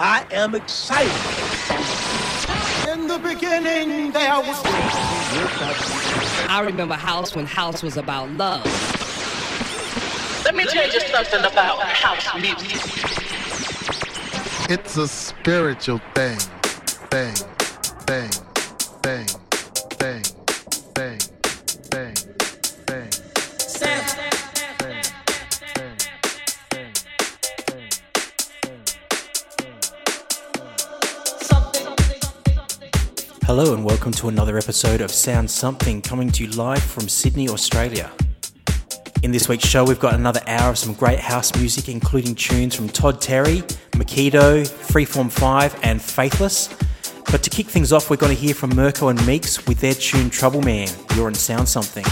I am excited. In the beginning, there was. I remember house when house was about love. Let me tell you something about house music. It's a spiritual thing. Thing. Thing. Thing. Hello and welcome to another episode of Sound Something coming to you live from Sydney, Australia. In this week's show, we've got another hour of some great house music, including tunes from Todd Terry, Makito, Freeform 5, and Faithless. But to kick things off, we're going to hear from Mirko and Meex with their tune Trouble Man. You're in Sound Something.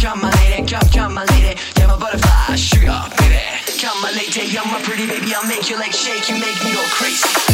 Come my lady, come, come my lady, you're my butterfly, sugar baby. Come my lady, you're my pretty baby, I'll make you like shake, you make me go crazy.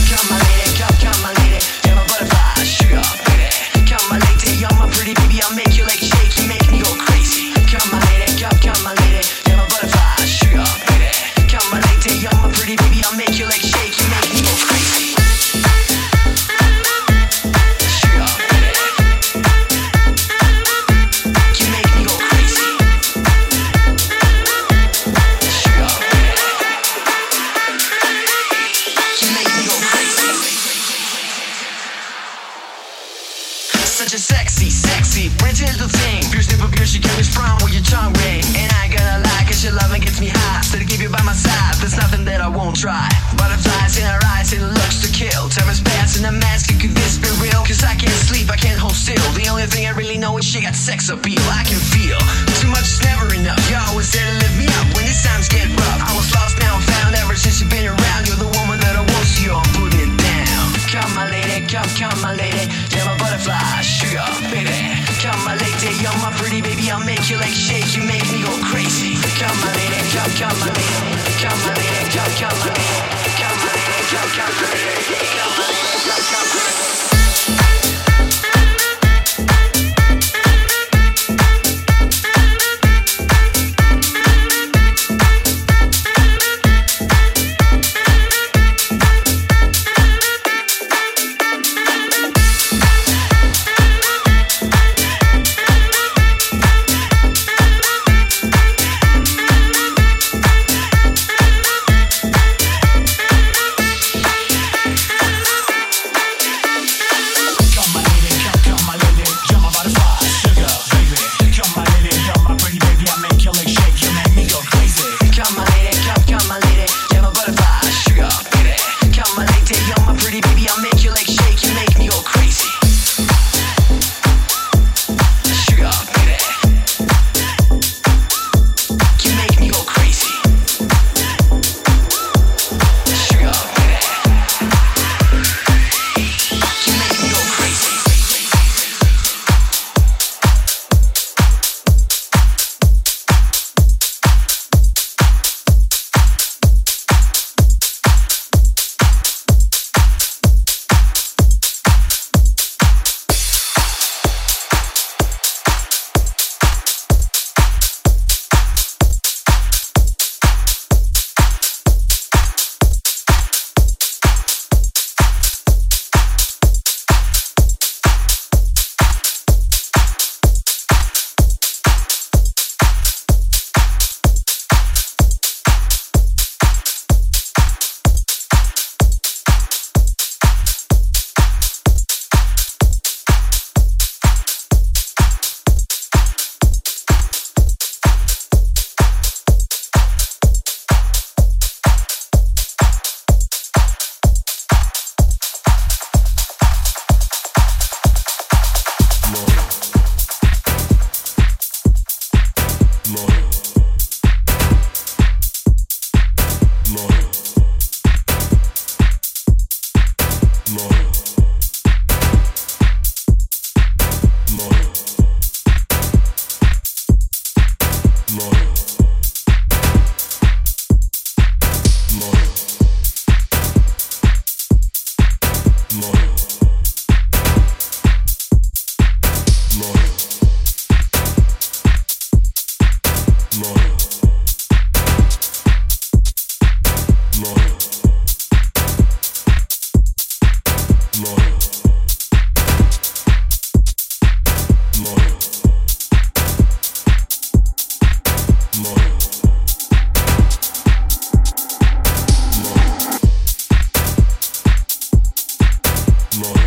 love.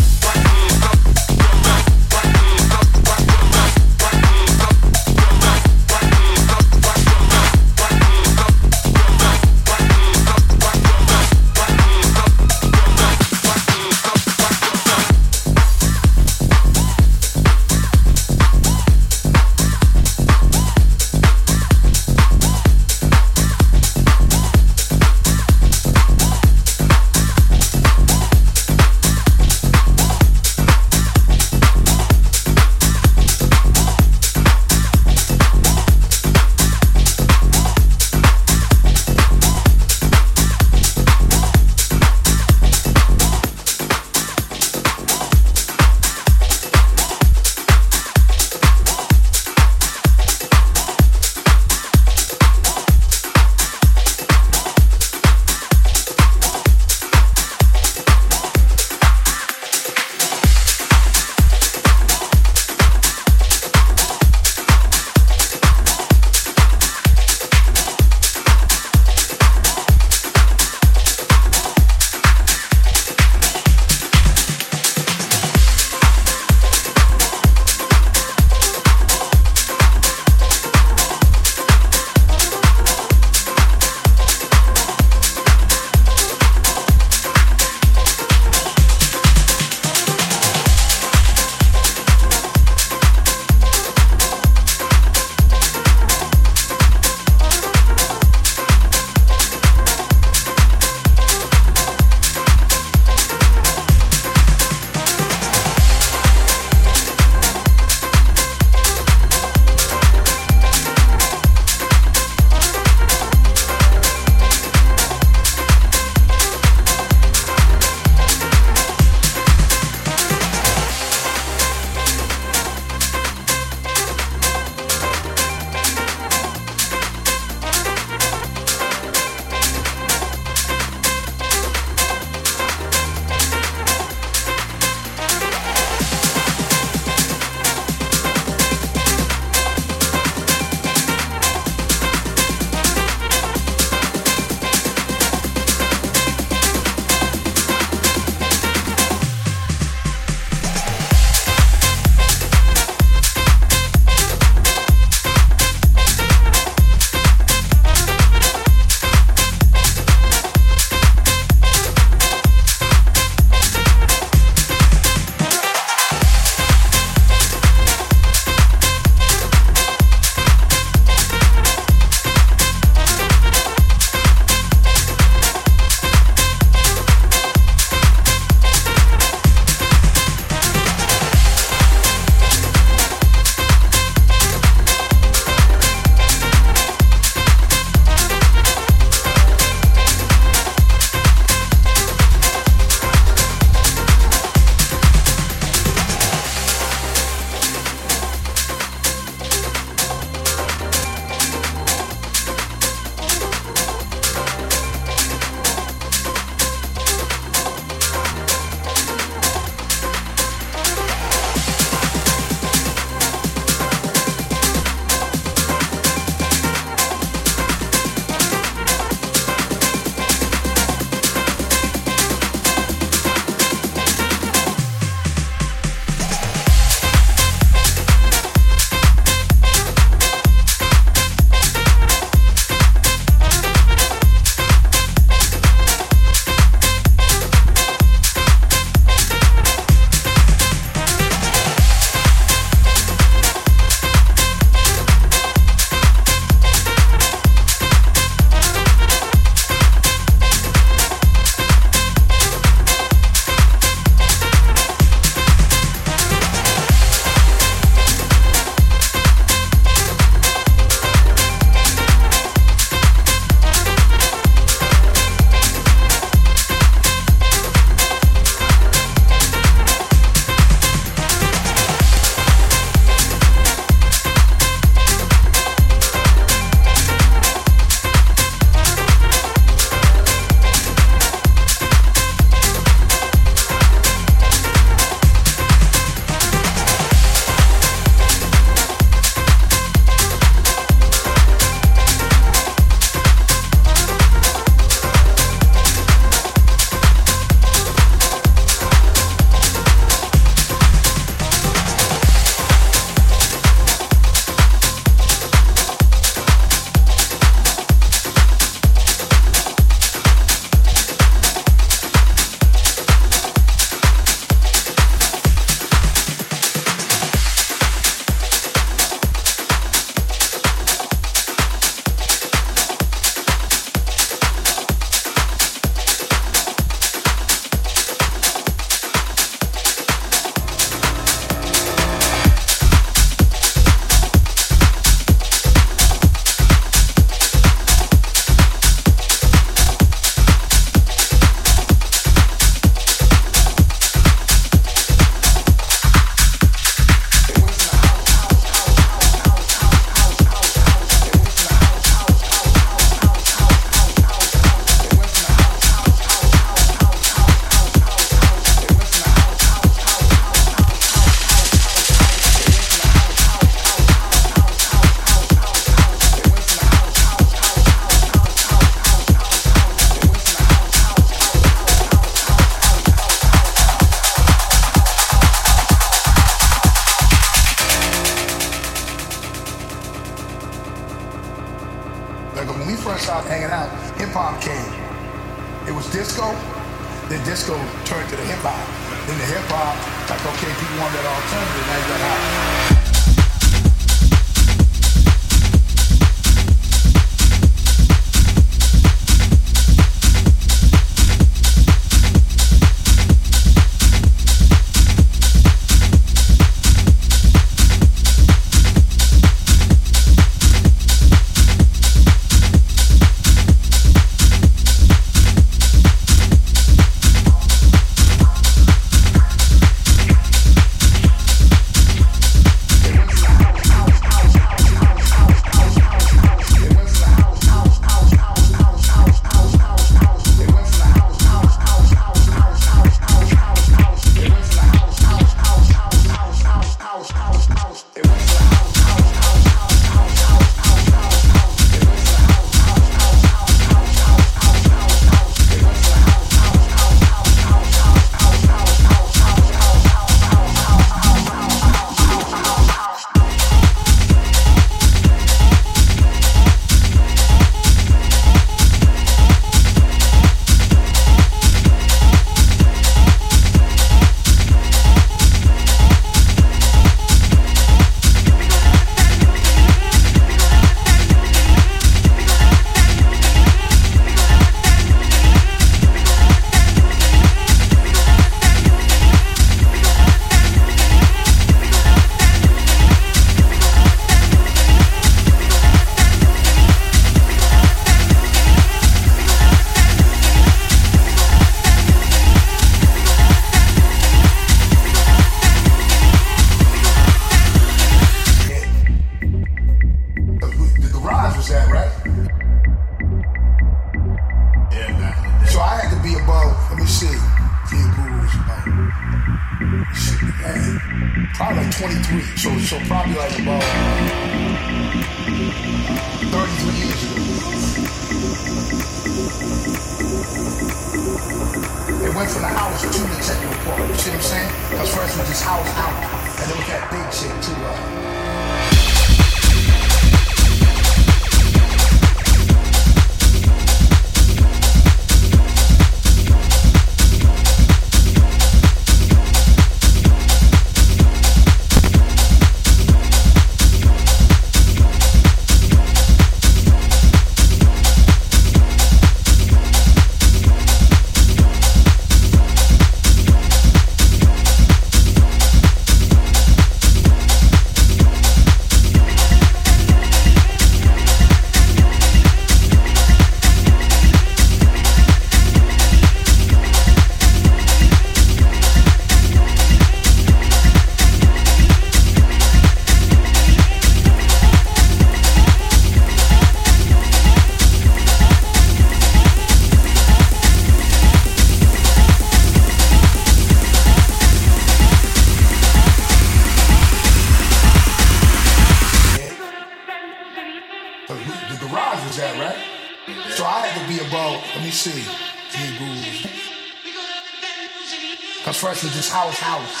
was just house, house.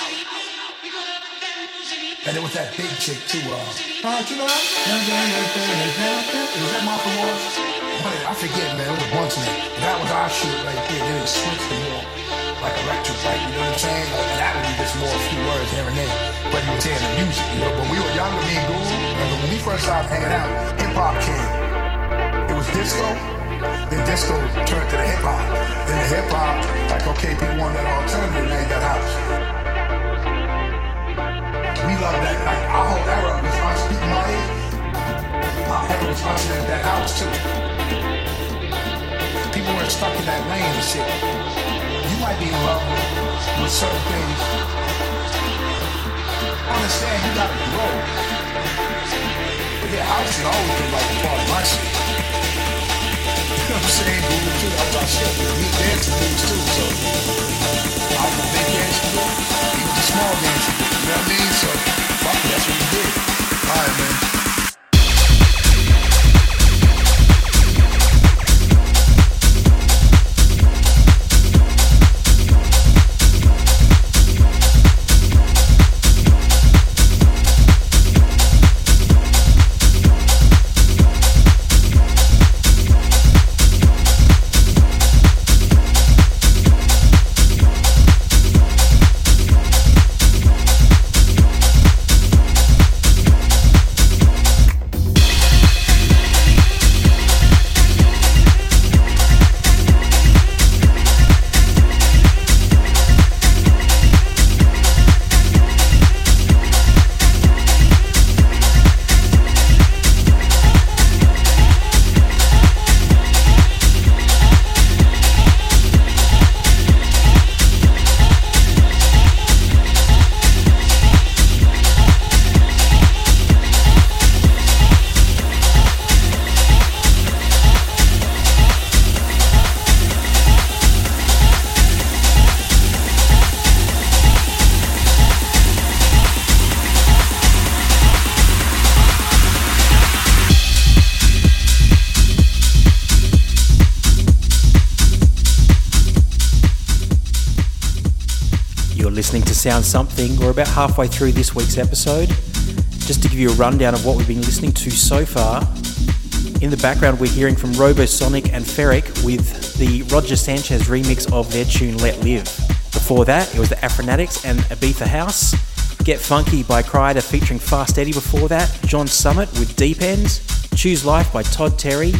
And it was that big chick too. Uh, uh you know that? Was that Martha Wash? I forget, man. It was a bunch of them. That was our shit right there. They didn't switch to more like electric, like you know what I'm saying? Like, that would be just more a few words here and there. But you were hearing the music, you know. But we were younger, me and Google, and when we first started hanging out, hip hop came. Then disco turned to the hip hop. Then the hip hop, like, okay, people want that alternative, now you got house. We love that, like, our whole era of responsibility, my age, our era responsibility that house, too. People weren't stuck in that lane and shit. You might be in love with certain things. Understand you gotta grow. But yeah, house is always been like a part of my shit. You know what I'm saying? Dude, too. I thought shit, we dance dudes too, so. I was a big dance dude, he was a small dancer. you know what I mean? So, fuck, that's what we did. Alright, man. Sound Something. We're about halfway through this week's episode. Just to give you a rundown of what we've been listening to so far. In the background, we're hearing from Robosonic and Ferreck with the Roger Sanchez remix of their tune Let Live. Before that, it was the Afronatics and Ibiza House. Get Funky by Kryder featuring Fast Eddie before that, John Summit with Deep Ends, Choose Life by Todd Terry,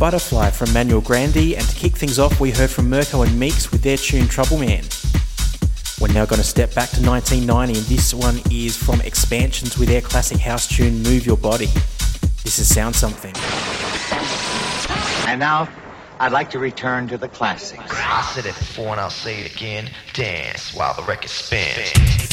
Butterfly from Manuel Grandi, and to kick things off, we heard from Mirko and Meex with their tune Trouble Man. We're now going to step back to 1990, and this one is from Xpansions with their classic house tune Move Your Body. This is Sound Something. And now, I'd like to return to the classics. I said it before and I'll say it again. Dance while the record spins.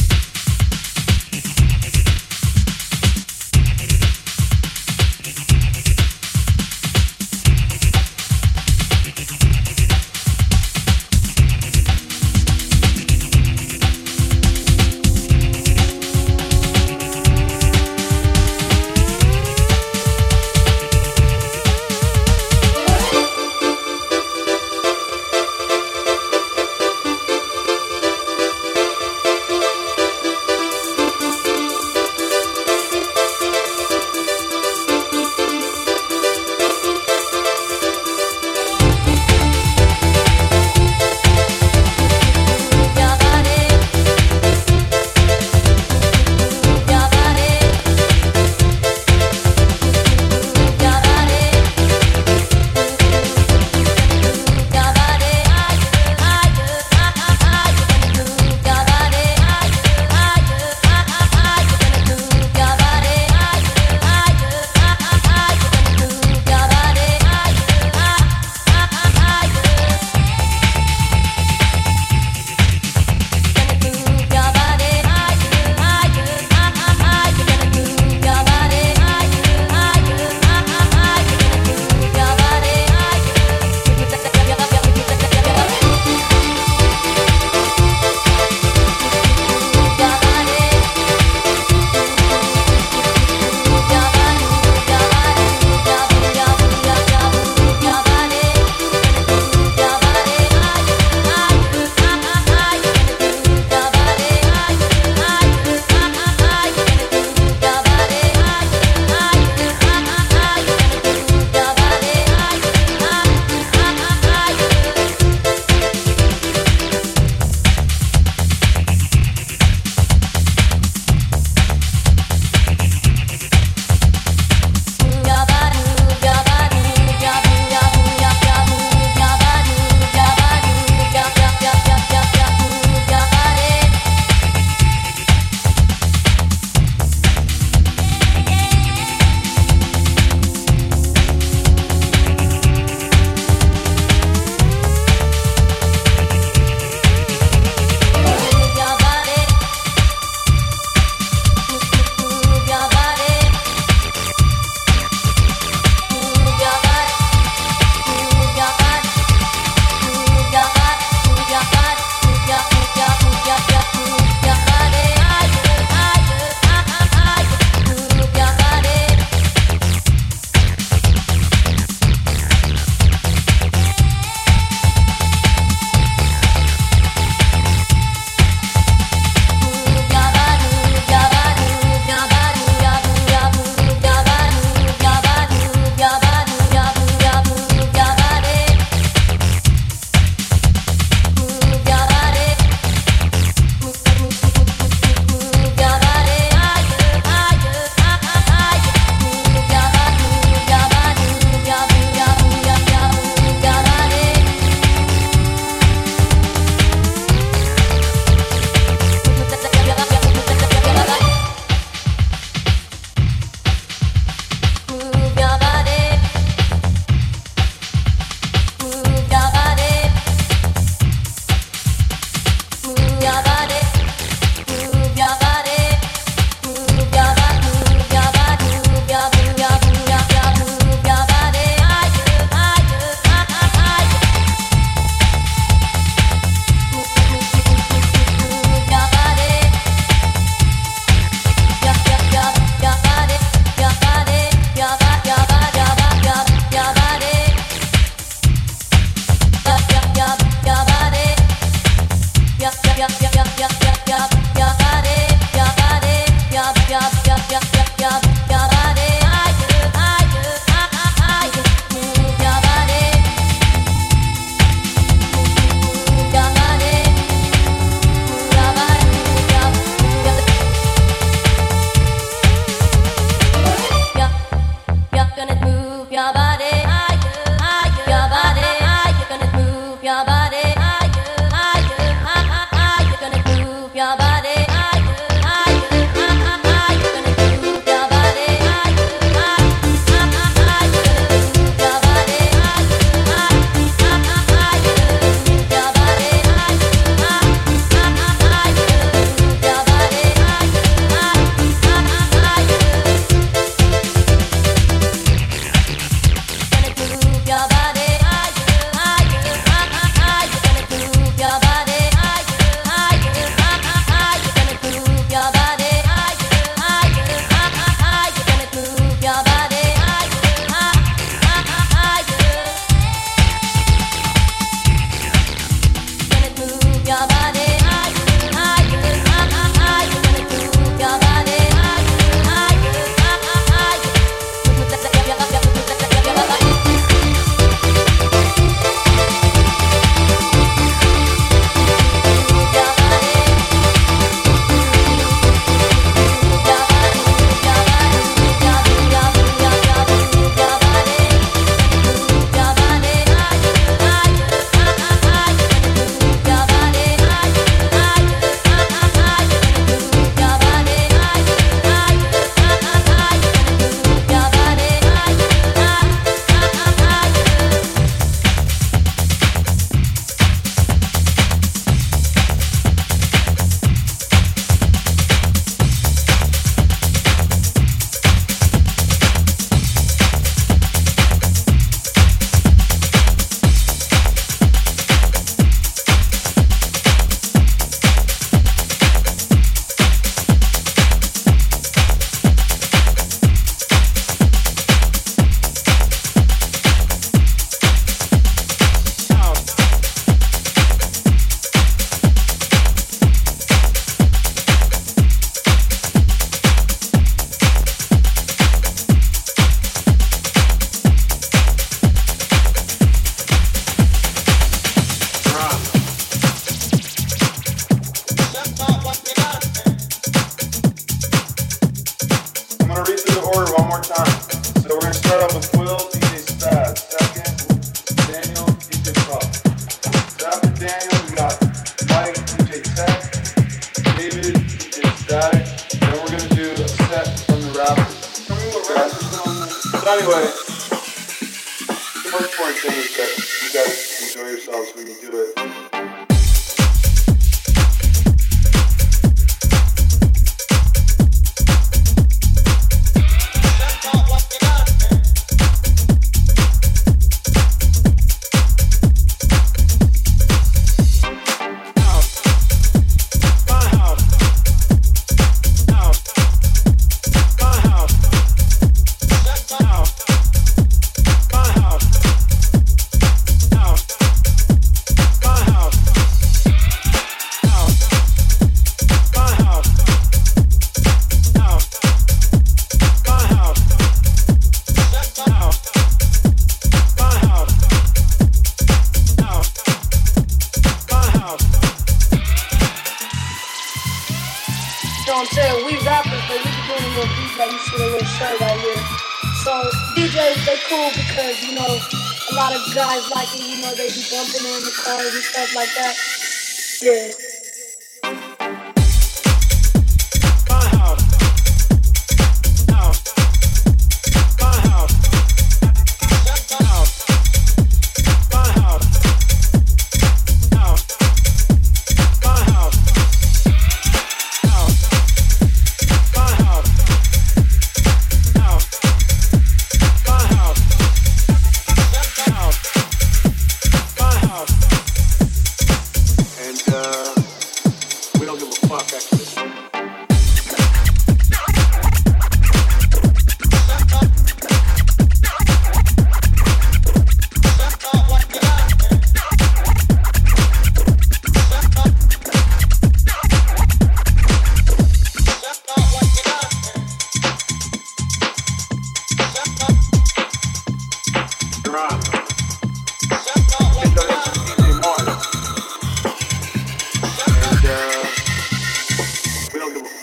start.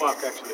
Fuck actually.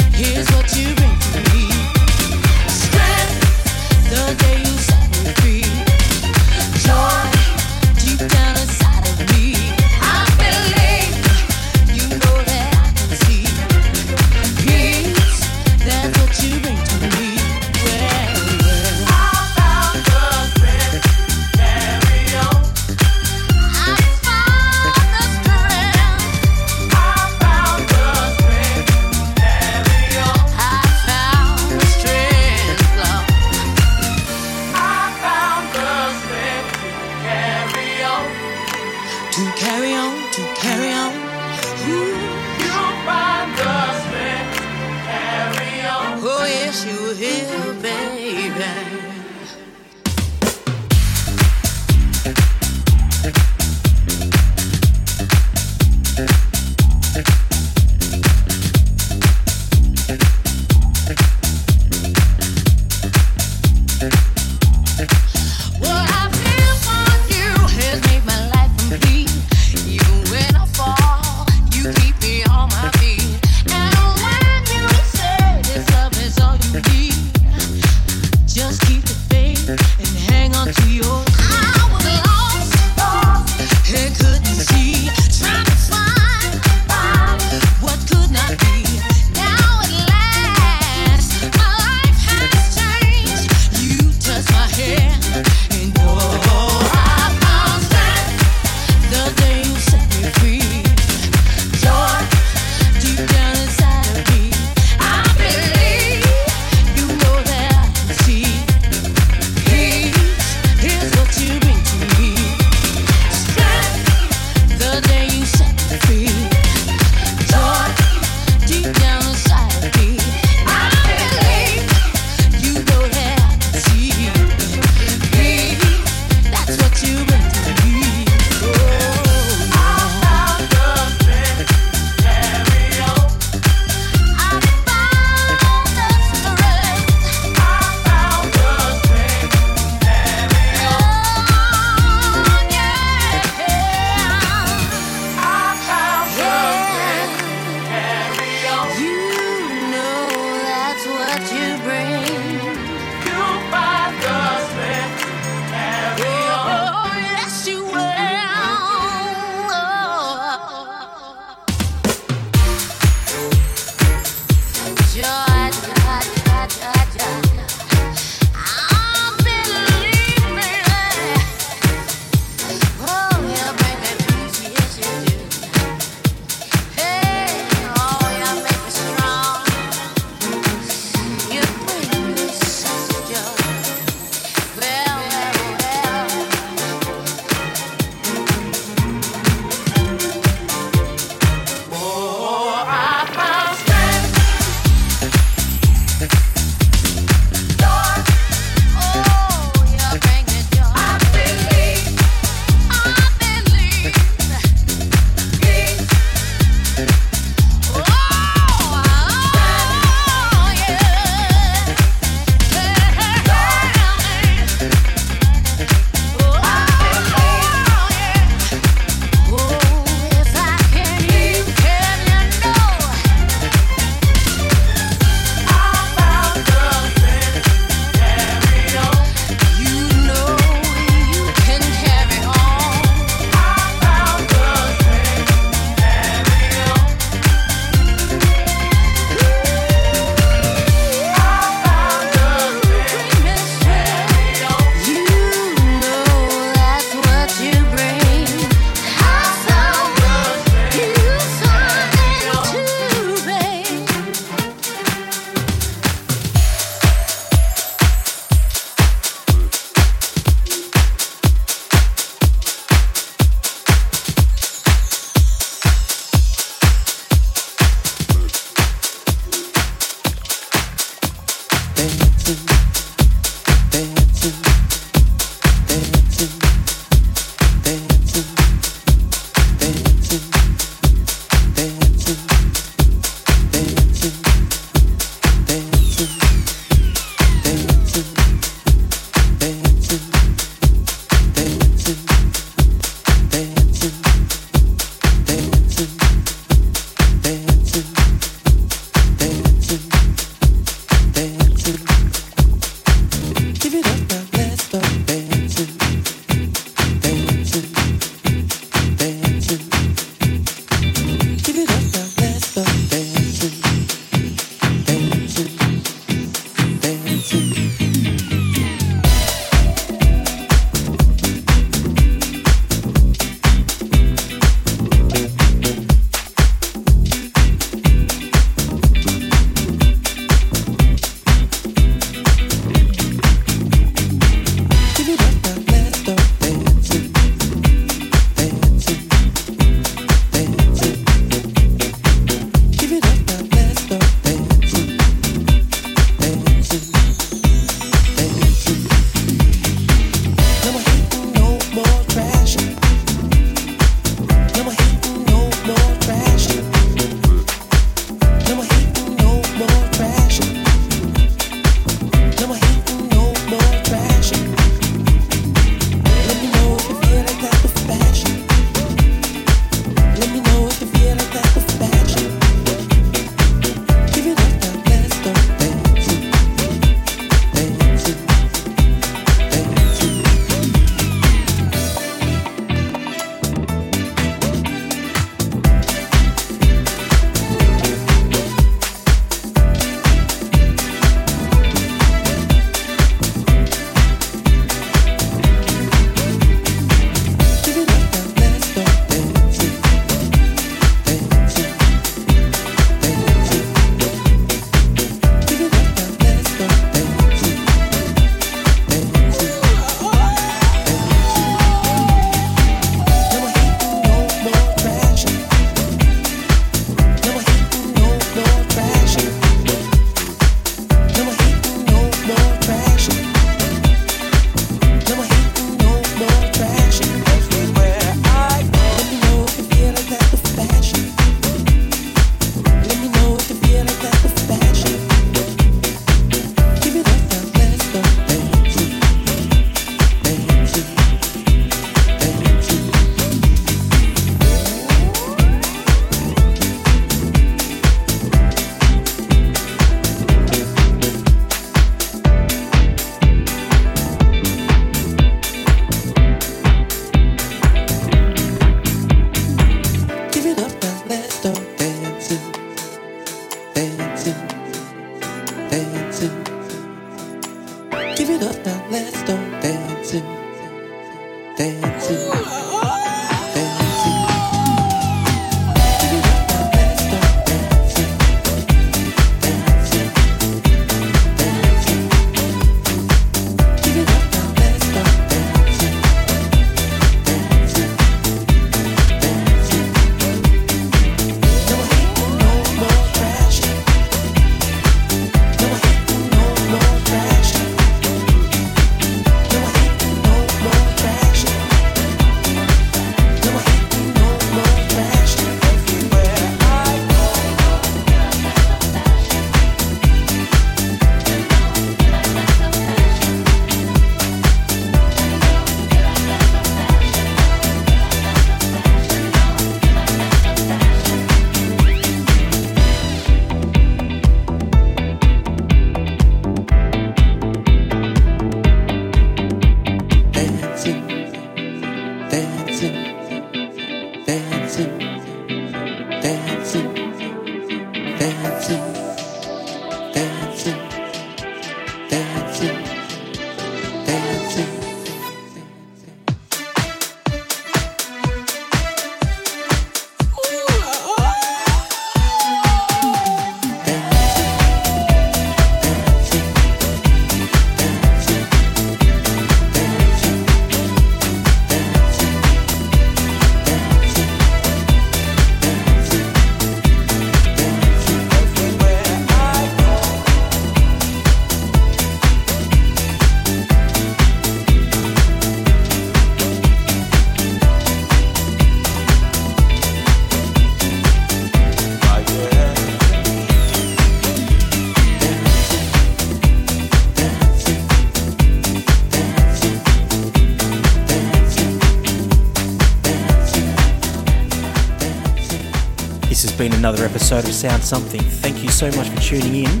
Another episode of Sound Something. Thank you so much for tuning in.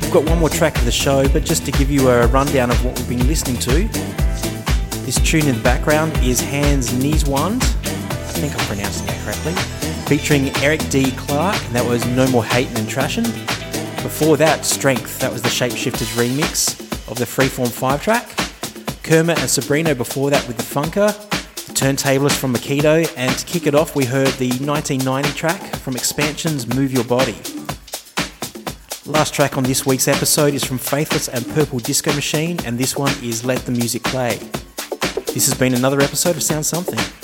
We've got one more track of the show, but just to give you a rundown of what we've been listening to, this tune in the background is Hands Knees Wand. I think I'm pronouncing that correctly. Featuring Eric D. Clark, and that was No More Hating and Trashing. Before that, Strength, that was the Shapeshifters remix of the Freeform 5 track. Kermit and Sabrina before that with the Funker. Turntablist from Makito, and to kick it off, we heard the 1990 track from Xpansions Move Your Body. Last track on this week's episode is from Faithless and Purple Disco Machine, and this one is Let the Music Play. This has been another episode of Sound something.